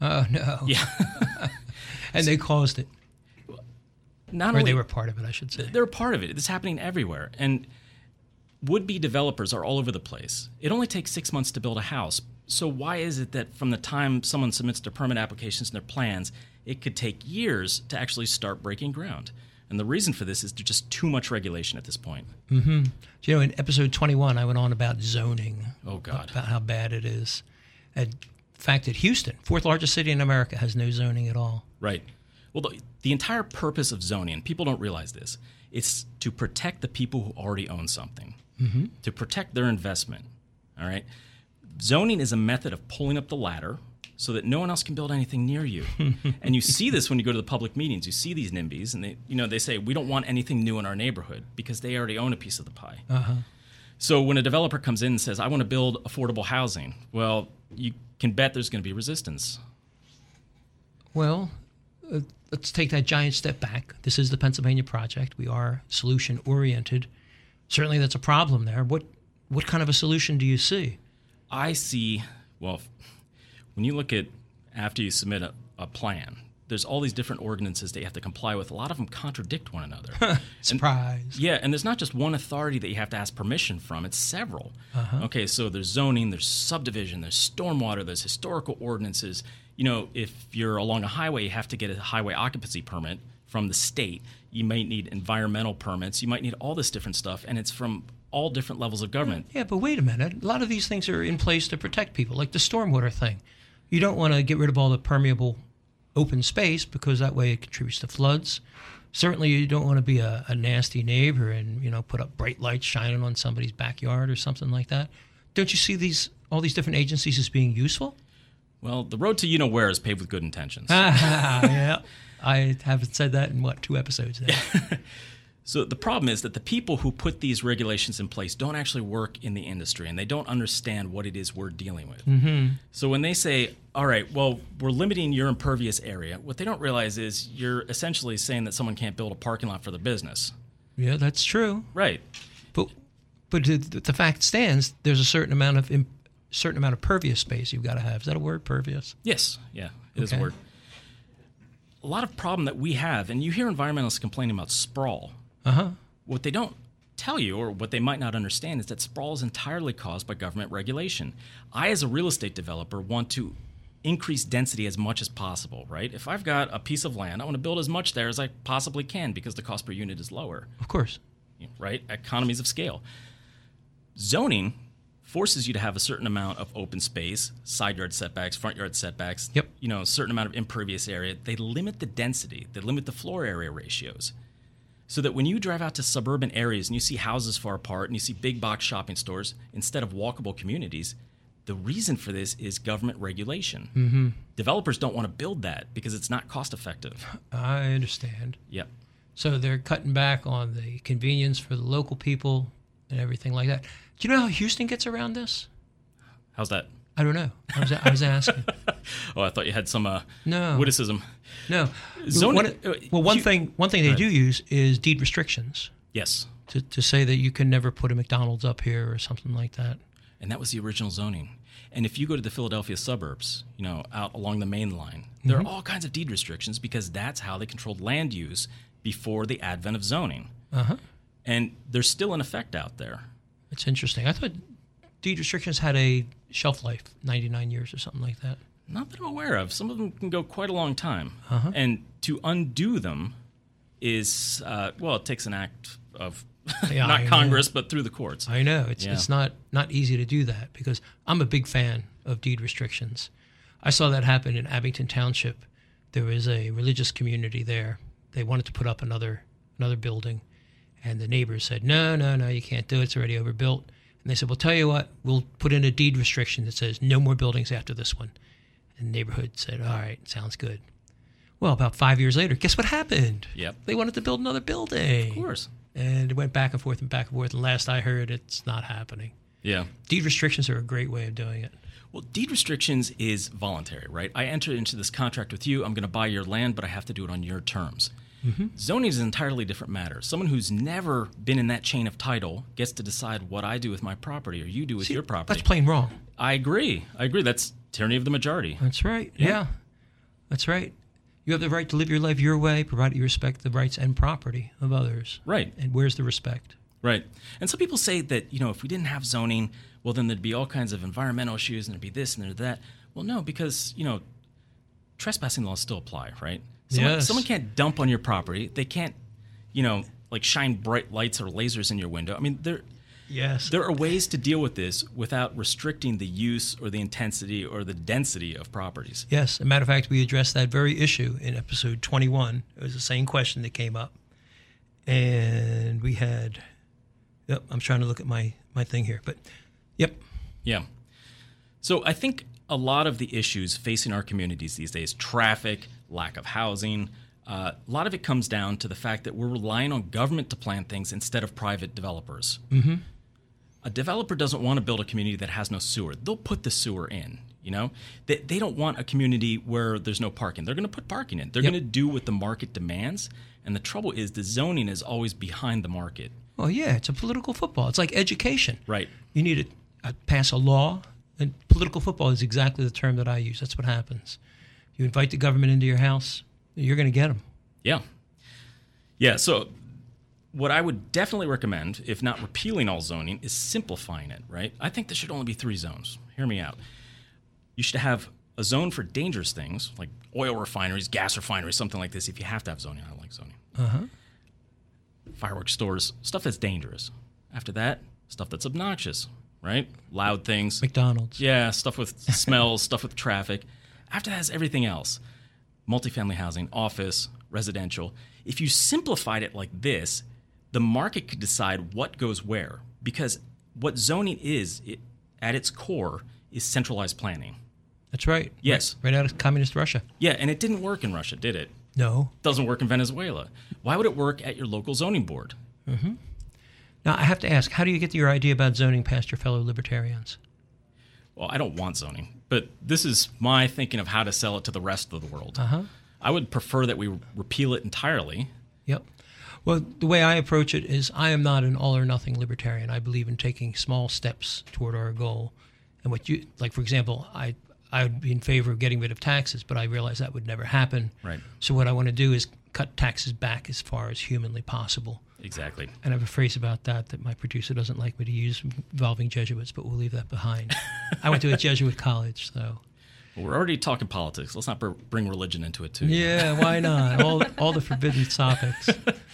Oh, no. Yeah. And they caused it. Not Or only they were part of it, I should say. they're part of it. It's happening everywhere. And would be developers are all over the place. It only takes six months to build a house. So, why is it that from the time someone submits their permit applications and their plans, it could take years to actually start breaking ground? And the reason for this is there's just too much regulation at this point. Mm-hmm. Do you know, in episode 21, I went on about zoning. Oh, God. About how bad it is. And fact that Houston, fourth largest city in America, has no zoning at all. Right. Well, the, the entire purpose of zoning, and people don't realize this, it's to protect the people who already own something, mm-hmm. to protect their investment. All right. Zoning is a method of pulling up the ladder so that no one else can build anything near you. and you see this when you go to the public meetings. You see these NIMBYs, and they, you know, they say we don't want anything new in our neighborhood because they already own a piece of the pie. Uh-huh. So when a developer comes in and says, "I want to build affordable housing," well, you can bet there's going to be resistance. Well, uh, let's take that giant step back. This is the Pennsylvania Project. We are solution oriented. Certainly, that's a problem there. What what kind of a solution do you see? I see, well, when you look at after you submit a, a plan, there's all these different ordinances that you have to comply with. A lot of them contradict one another. Surprise. yeah, and there's not just one authority that you have to ask permission from, it's several. Uh-huh. Okay, so there's zoning, there's subdivision, there's stormwater, there's historical ordinances. You know, if you're along a highway, you have to get a highway occupancy permit from the state. You might need environmental permits. You might need all this different stuff, and it's from all different levels of government. Yeah, but wait a minute. A lot of these things are in place to protect people, like the stormwater thing. You don't want to get rid of all the permeable open space because that way it contributes to floods. Certainly, you don't want to be a, a nasty neighbor and you know put up bright lights shining on somebody's backyard or something like that. Don't you see these all these different agencies as being useful? Well, the road to you know where is paved with good intentions. yeah, I haven't said that in what two episodes. So the problem is that the people who put these regulations in place don't actually work in the industry and they don't understand what it is we're dealing with. Mm-hmm. So when they say, "All right, well, we're limiting your impervious area," what they don't realize is you're essentially saying that someone can't build a parking lot for their business. yeah, that's true. Right. But but the, fact stands, there's a certain amount of im- certain amount of pervious space you've got to have. Is that a word, pervious? Yes. Yeah. It is Okay. a word. A lot of problem that we have, and you hear environmentalists complaining about sprawl. Uh huh. What they don't tell you, or what they might not understand, is that sprawl is entirely caused by government regulation. I, as a real estate developer, want to increase density as much as possible, right? If I've got a piece of land, I want to build as much there as I possibly can because the cost per unit is lower, Of course. right? Economies of scale. Zoning forces you to have a certain amount of open space, side yard setbacks, front yard setbacks. Yep. You know, a certain amount of impervious area. They limit the density. They limit the floor area ratios. So that when you drive out to suburban areas and you see houses far apart and you see big box shopping stores instead of walkable communities, the reason for this is government regulation. Mm-hmm. Developers don't want to build that because it's not cost effective. I understand. Yep. So they're cutting back on the convenience for the local people and everything like that. Do you know how Houston gets around this? How's that? I don't know. I was, I was asking. Oh, I thought you had some uh, No. witticism. No. Zoning- One- uh, well, one you- thing one thing they do use is deed restrictions Yes. to, to say that you can never put a McDonald's up here or something like that. And that was the original zoning. And if you go to the Philadelphia suburbs, you know, out along the main line, there are all kinds of deed restrictions because that's how they controlled land use before the advent of zoning. Uh huh. And they're still in effect out there. It's interesting. I thought deed restrictions had a shelf life, 99 years or something like that. Not that I'm aware of. Some of them can go quite a long time. Uh-huh. And to undo them is, uh, well, it takes an act of Yeah, I not know. Congress, but through the courts. I know it's Yeah. it's not not easy to do that because I'm a big fan of deed restrictions. I saw that happen in Abington Township. There was a religious community there. They wanted to put up another another building, and the neighbors said, "No, no, no, you can't do it. It's already overbuilt." And they said, "Well, tell you what, we'll put in a deed restriction that says no more buildings after this one." And the neighborhood said, "All right, sounds good." Well, about five years later, guess what happened? Yep. They wanted to build another building. Of course. And it went back and forth and back and forth. And last I heard, it's not happening. Yeah. Deed restrictions are a great way of doing it. Well, deed restrictions is voluntary, right? I enter into this contract with you. I'm going to buy your land, but I have to do it on your terms. Mm-hmm. Zoning is an entirely different matter. Someone who's never been in that chain of title gets to decide what I do with my property or you do with See, your property. That's plain wrong. I agree. I agree. That's tyranny of the majority. That's right. Yeah. That's right. You have the right to live your life your way, provided you respect the rights and property of others. Right. And where's the respect? Right. And some people say that, you know, if we didn't have zoning, well, then there'd be all kinds of environmental issues and there'd be this and there'd be that. Well, no, because, you know, trespassing laws still apply, right? Someone, Yes. someone can't dump on your property. They can't, you know, like shine bright lights or lasers in your window. I mean, there, Yes. there are ways to deal with this without restricting the use or the intensity or the density of properties. Yes. As a matter of fact, we addressed that very issue in episode 21. It was the same question that came up. And we had, yep, I'm trying to look at my, my thing here. But, yep. Yeah. So I think a lot of the issues facing our communities these days traffic, lack of housing uh, a lot of it comes down to the fact that we're relying on government to plan things instead of private developers. Mm-hmm. A developer doesn't want to build a community that has no sewer. They'll put the sewer in. You know, they, they don't want a community where there's no parking. They're going to put parking in. They're Yep. going to do what the market demands. And the trouble is, the zoning is always behind the market. Well, yeah, it's a political football. It's like education. Right. You need to uh, pass a law, and political football is exactly the term that I use. That's what happens. You invite the government into your house, you're going to get them. Yeah. Yeah. So, what I would definitely recommend, if not repealing all zoning, is simplifying it, right? I think there should only be three zones. Hear me out. You should have a zone for dangerous things like oil refineries, gas refineries, something like this. If you have to have zoning, I like zoning. Uh huh. Fireworks stores, stuff that's dangerous. After that, stuff that's obnoxious, right? Loud things. McDonald's. Yeah, stuff with smells, stuff with traffic. After that is everything else multifamily housing, office, residential. If you simplified it like this, the market could decide what goes where because what zoning is it, at its core is centralized planning. That's right. Yes. Right, right out of communist Russia. Yeah, and it didn't work in Russia, did it? No. Doesn't work in Venezuela. Why would it work at your local zoning board? Mm-hmm. Now, I have to ask how do you get your idea about zoning past your fellow libertarians? Well, I don't want zoning, but this is my thinking of how to sell it to the rest of the world. Uh huh. I would prefer that we repeal it entirely. Yep. Well, the way I approach it is I am not an all or nothing libertarian. I believe in taking small steps toward our goal. And what you like, for example, I I would be in favor of getting rid of taxes, but I realize that would never happen. Right. So what I want to do is cut taxes back as far as humanly possible. Exactly. And I have a phrase about that that my producer doesn't like me to use involving Jesuits, but we'll leave that behind. I went to a Jesuit college, so Well, we're already talking politics. Let's not br- bring religion into it too. Yeah, why not? All all the forbidden topics.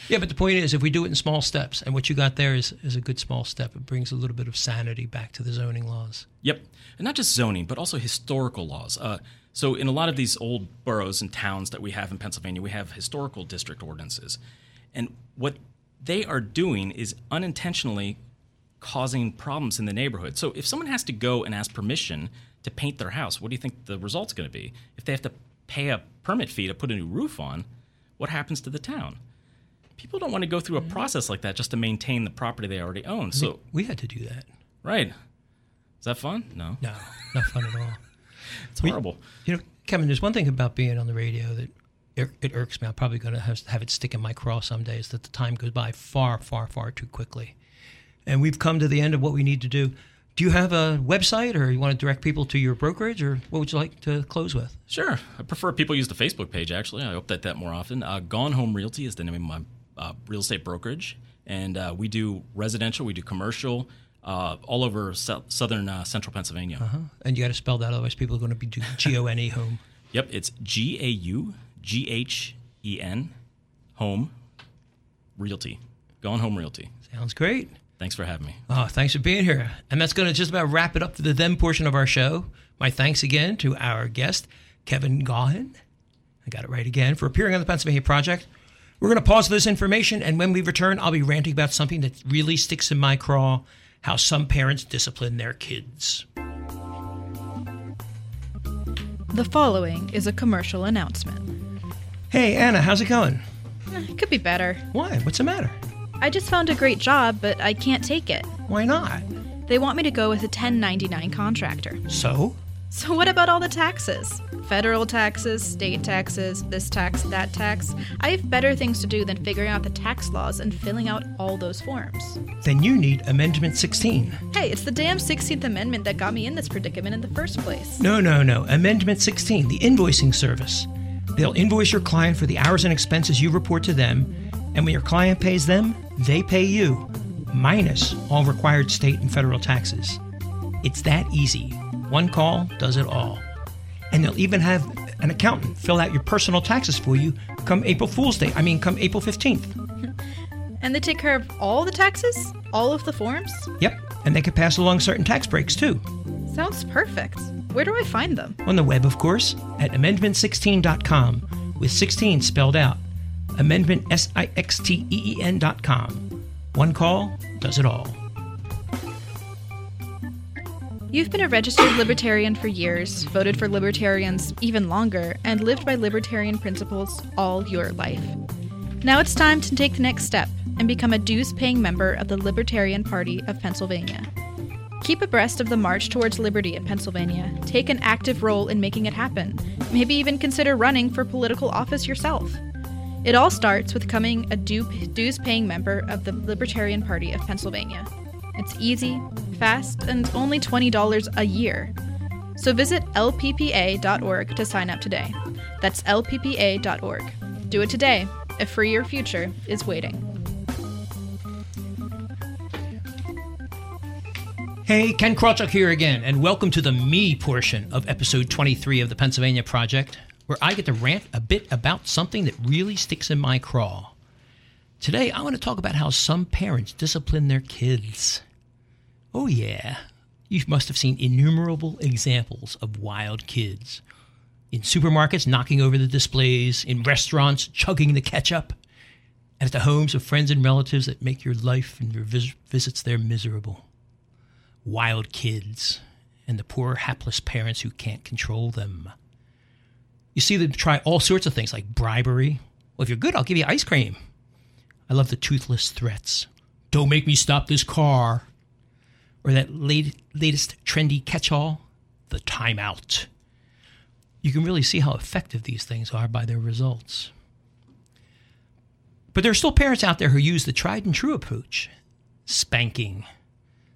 Yeah, but the point is, if we do it in small steps, and what you got there is is a good small step, it brings a little bit of sanity back to the zoning laws. Yep, and not just zoning, but also historical laws. Uh, so, in a lot of these old boroughs and towns that we have in Pennsylvania, we have historical district ordinances, and what they are doing is unintentionally causing problems in the neighborhood. So, if someone has to go and ask permission to paint their house, what do you think the result's going to be? If they have to pay a permit fee to put a new roof on, what happens to the town? People don't want to go through a mm-hmm. process like that just to maintain the property they already own. So, We had to do that. right. Is that fun? No. No, not fun at all. It's horrible. You know, Kevin, there's one thing about being on the radio that it irks me. I'm probably going to have, have it stick in my craw some days that the time goes by far, far, far too quickly. And we've come to the end of what we need to do. Do you have a website or you want to direct people to your brokerage or what would you like to close with? Sure. I prefer people use the Facebook page, actually. I update that more often. Uh, Gaughen Home Realty is the name of my uh, real estate brokerage. And uh, we do residential, we do commercial, uh, all over sou- southern uh, central Pennsylvania. Uh-huh. And you got to spell that, otherwise people are going to be doing G O N E home. Yep, it's G A U G H E N, Home Realty. Gaughen Home Realty. Sounds great. Thanks for having me. Oh, thanks for being here. And that's going to just about wrap it up for the them portion of our show. My thanks again to our guest, Kevin Gaughen. I got it right again for appearing on the Pennsylvania Project. We're going to pause for this information, and when we return, I'll be ranting about something that really sticks in my craw how some parents discipline their kids. The following is a commercial announcement. Hey, Anna, how's it going? Eh, Could be better. Why? What's the matter? I just found a great job, but I can't take it. Why not? They want me to go with a 1099 contractor. So? So, what about all the taxes? Federal taxes, state taxes, this tax, that tax. I have better things to do than figuring out the tax laws and filling out all those forms. Then you need Amendment 16. Hey, it's the damn 16th Amendment that got me in this predicament in the first place. No, no, no. Amendment 16, the invoicing service. They'll invoice your client for the hours and expenses you report to them, and when your client pays them, they pay you, minus all required state and federal taxes. It's that easy. One call does it all. And they'll even have an accountant fill out your personal taxes for you come April Fool's Day. I mean, come April 15th. And they take care of all the taxes? All of the forms? Yep. And they can pass along certain tax breaks too. Sounds perfect. Where do I find them? On the web, of course, at amendment16.com, with 16 spelled out. Amendment S I X T E E N.com. One call does it all. You've been a registered libertarian for years, voted for libertarians even longer, and lived by libertarian principles all your life. Now it's time to take the next step and become a dues paying member of the Libertarian Party of Pennsylvania. Keep abreast of the march towards liberty in Pennsylvania. Take an active role in making it happen. Maybe even consider running for political office yourself. It all starts with becoming a dues paying member of the Libertarian Party of Pennsylvania. It's easy, fast, and only $20 a year. So visit lppa.org to sign up today. That's lppa.org. Do it today. A freer future is waiting. Hey, Ken Krawchuk here again, and welcome to the me portion of episode 23 of the Pennsylvania Project, where I get to rant a bit about something that really sticks in my craw. Today, I want to talk about how some parents discipline their kids. Oh, yeah. You must have seen innumerable examples of wild kids. In supermarkets, knocking over the displays, in restaurants, chugging the ketchup, and at the homes of friends and relatives that make your life and your vis- visits there miserable. Wild kids, and the poor, hapless parents who can't control them. You see them try all sorts of things like bribery. Well, if you're good, I'll give you ice cream. I love the toothless threats. Don't make me stop this car. Or that late, latest trendy catch all, the timeout. You can really see how effective these things are by their results. But there are still parents out there who use the tried and true approach spanking.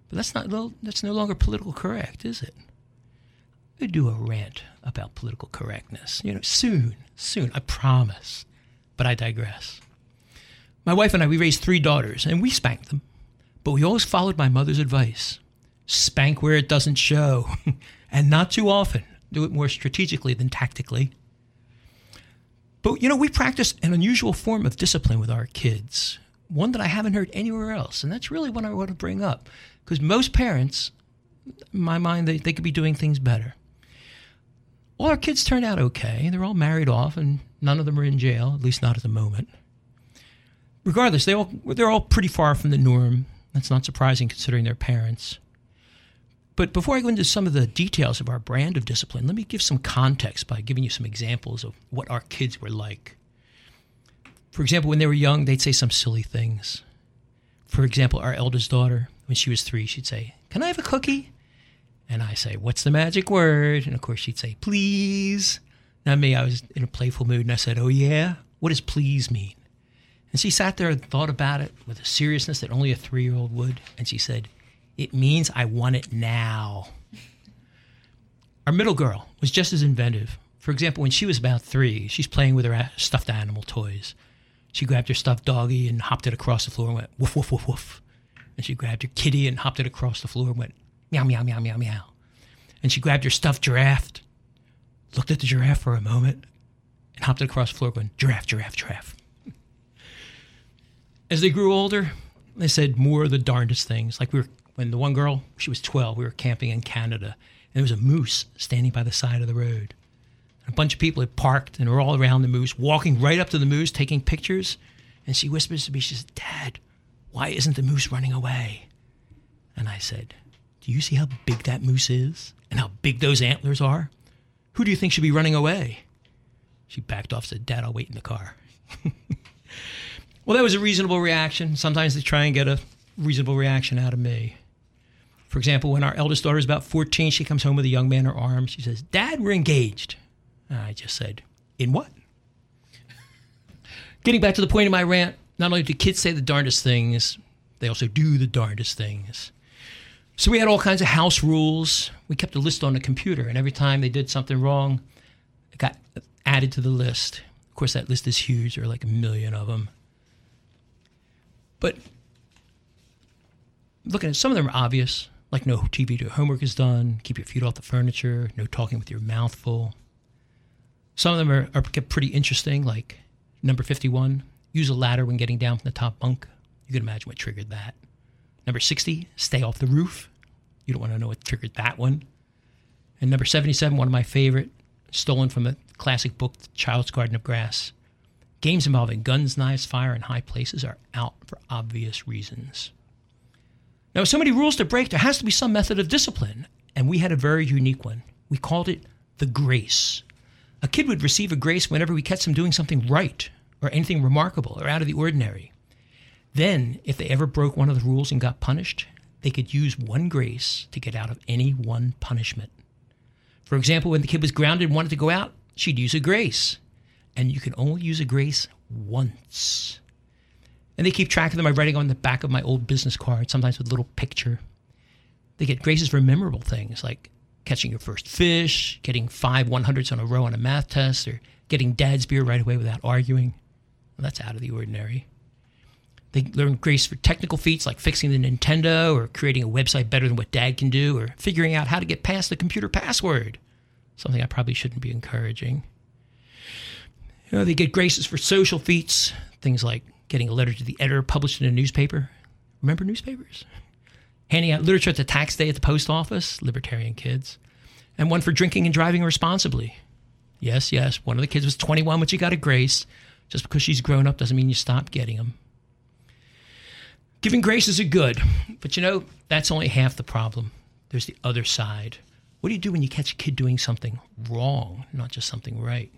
But that's not that's no longer political correct, is it? I do a rant about political correctness. You know, soon, soon, I promise. But I digress. My wife and I, we raised three daughters, and we spanked them. But we always followed my mother's advice spank where it doesn't show, and not too often, do it more strategically than tactically. But, you know, we practice an unusual form of discipline with our kids, one that I haven't heard anywhere else. And that's really what I want to bring up. Because most parents, in my mind, they, they could be doing things better. All our kids turned out okay. They're all married off, and none of them are in jail, at least not at the moment. Regardless, they all, they're all pretty far from the norm. That's not surprising considering their parents. But before I go into some of the details of our brand of discipline, let me give some context by giving you some examples of what our kids were like. For example, when they were young, they'd say some silly things. For example, our eldest daughter, when she was three, she'd say, Can I have a cookie? And I say, What's the magic word? And of course, she'd say, Please. Now, me, I was in a playful mood and I said, Oh, yeah? What does please mean? And she sat there and thought about it with a seriousness that only a three year old would. And she said, It means I want it now. Our middle girl was just as inventive. For example, when she was about three, she's playing with her uh, stuffed animal toys. She grabbed her stuffed doggy and hopped it across the floor and went woof, woof, woof, woof. And she grabbed her kitty and hopped it across the floor and went meow, meow, meow, meow, meow. And she grabbed her stuffed giraffe, looked at the giraffe for a moment, and hopped it across the floor going giraffe, giraffe, giraffe. As they grew older, they said more of the darndest things. Like we were, when the one girl, she was 12, we were camping in Canada, and there was a moose standing by the side of the road. And a bunch of people had parked and were all around the moose, walking right up to the moose, taking pictures. And she whispers to me, she says, Dad, why isn't the moose running away? And I said, Do you see how big that moose is and how big those antlers are? Who do you think should be running away? She backed off, said, Dad, I'll wait in the car. well, that was a reasonable reaction. Sometimes they try and get a reasonable reaction out of me. For example, when our eldest daughter is about 14, she comes home with a young man in her arms. She says, Dad, we're engaged. And I just said, In what? Getting back to the point of my rant, not only do kids say the darndest things, they also do the darndest things. So we had all kinds of house rules. We kept a list on the computer, and every time they did something wrong, it got added to the list. Of course, that list is huge. There are like a million of them. But looking at some of them are obvious, like no TV till homework is done, keep your feet off the furniture, no talking with your mouth full. Some of them are, are pretty interesting, like number 51, use a ladder when getting down from the top bunk. You can imagine what triggered that. Number 60, stay off the roof. You don't want to know what triggered that one. And number 77, one of my favorite, stolen from a classic book, The Child's Garden of Grass. Games involving guns, knives, fire, and high places are out for obvious reasons. Now, with so many rules to break, there has to be some method of discipline, and we had a very unique one. We called it the grace. A kid would receive a grace whenever we catch them doing something right or anything remarkable or out of the ordinary. Then, if they ever broke one of the rules and got punished, they could use one grace to get out of any one punishment. For example, when the kid was grounded and wanted to go out, she'd use a grace. And you can only use a grace once. And they keep track of them by writing on the back of my old business card, sometimes with a little picture. They get graces for memorable things like catching your first fish, getting five 100s on a row on a math test, or getting dad's beer right away without arguing. Well, that's out of the ordinary. They learn grace for technical feats like fixing the Nintendo or creating a website better than what dad can do or figuring out how to get past the computer password. Something I probably shouldn't be encouraging. You know, they get graces for social feats, things like getting a letter to the editor published in a newspaper. Remember newspapers? Handing out literature at the tax day at the post office, libertarian kids. And one for drinking and driving responsibly. Yes, yes, one of the kids was 21 when she got a grace. Just because she's grown up doesn't mean you stop getting them. Giving graces are good, but you know, that's only half the problem. There's the other side. What do you do when you catch a kid doing something wrong, not just something right?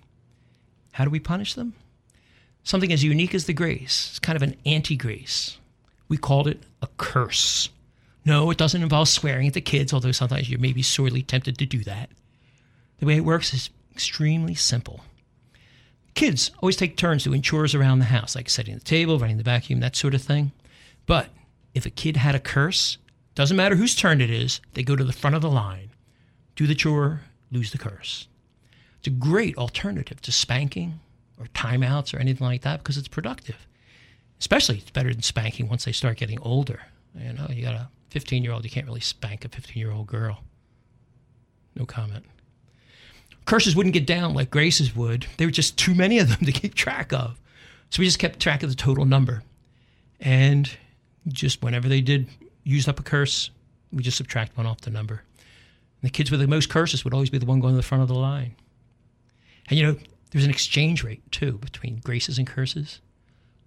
How do we punish them? Something as unique as the grace. It's kind of an anti grace. We called it a curse. No, it doesn't involve swearing at the kids, although sometimes you may be sorely tempted to do that. The way it works is extremely simple. Kids always take turns doing chores around the house, like setting the table, running the vacuum, that sort of thing. But if a kid had a curse, doesn't matter whose turn it is, they go to the front of the line, do the chore, lose the curse. It's a great alternative to spanking or timeouts or anything like that because it's productive. Especially, it's better than spanking once they start getting older. You know, you got a 15 year old, you can't really spank a 15 year old girl. No comment. Curses wouldn't get down like Grace's would. There were just too many of them to keep track of. So we just kept track of the total number. And just whenever they did use up a curse, we just subtract one off the number. And the kids with the most curses would always be the one going to the front of the line. And you know, there's an exchange rate too between graces and curses.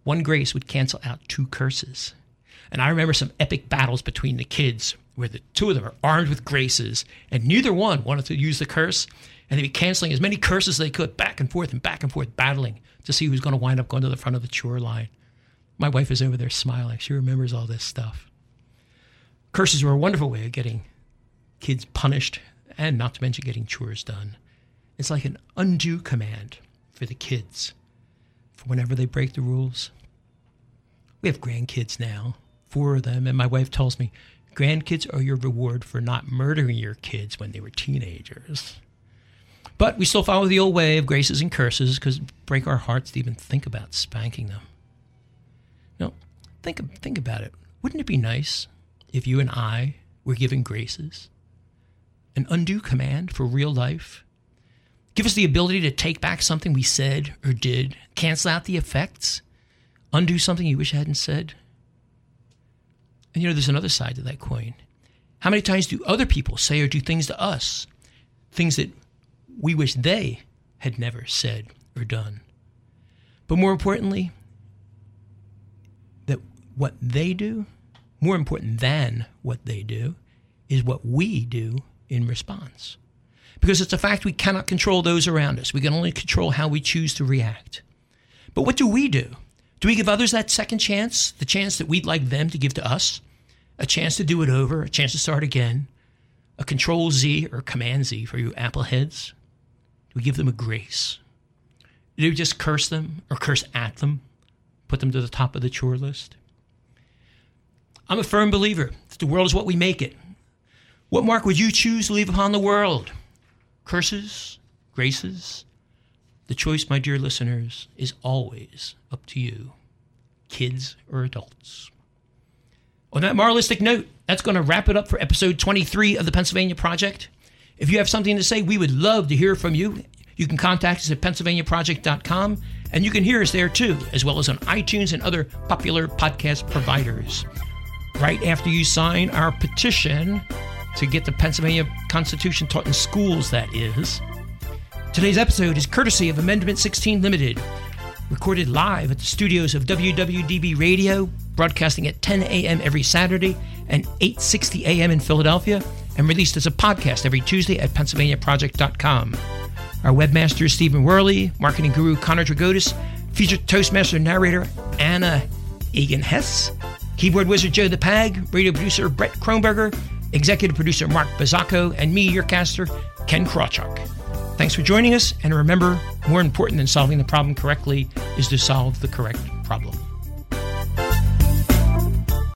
One grace would cancel out two curses. And I remember some epic battles between the kids where the two of them are armed with graces and neither one wanted to use the curse. And they'd be canceling as many curses as they could back and forth and back and forth, battling to see who's going to wind up going to the front of the chore line. My wife is over there smiling. She remembers all this stuff. Curses were a wonderful way of getting kids punished and not to mention getting chores done. It's like an undo command for the kids for whenever they break the rules. We have grandkids now, four of them, and my wife tells me grandkids are your reward for not murdering your kids when they were teenagers. But we still follow the old way of graces and curses because it break our hearts to even think about spanking them. No, think think about it. Wouldn't it be nice if you and I were given graces? An undo command for real life give us the ability to take back something we said or did, cancel out the effects, undo something you wish I hadn't said. And you know, there's another side to that coin. How many times do other people say or do things to us, things that we wish they had never said or done? But more importantly, that what they do, more important than what they do, is what we do in response because it's a fact we cannot control those around us. We can only control how we choose to react. But what do we do? Do we give others that second chance, the chance that we'd like them to give to us? A chance to do it over, a chance to start again, a control Z or command Z for you apple heads? Do we give them a grace? Do we just curse them or curse at them, put them to the top of the chore list? I'm a firm believer that the world is what we make it. What mark would you choose to leave upon the world? Curses, graces. The choice, my dear listeners, is always up to you, kids or adults. On that moralistic note, that's going to wrap it up for episode 23 of the Pennsylvania Project. If you have something to say, we would love to hear from you. You can contact us at pennsylvaniaproject.com, and you can hear us there too, as well as on iTunes and other popular podcast providers. Right after you sign our petition, to get the Pennsylvania Constitution taught in schools, that is. Today's episode is courtesy of Amendment 16 Limited, recorded live at the studios of WWDB Radio, broadcasting at 10 a.m. every Saturday and 8:60 a.m. in Philadelphia, and released as a podcast every Tuesday at PennsylvaniaProject.com. Our webmaster is Stephen Worley, marketing guru Connor Dragotis, featured Toastmaster narrator Anna Egan Hess, keyboard wizard Joe the Pag, radio producer Brett Kronberger, executive producer Mark Bazzacco, and me, your caster, Ken Krawchuk. Thanks for joining us, and remember, more important than solving the problem correctly is to solve the correct problem.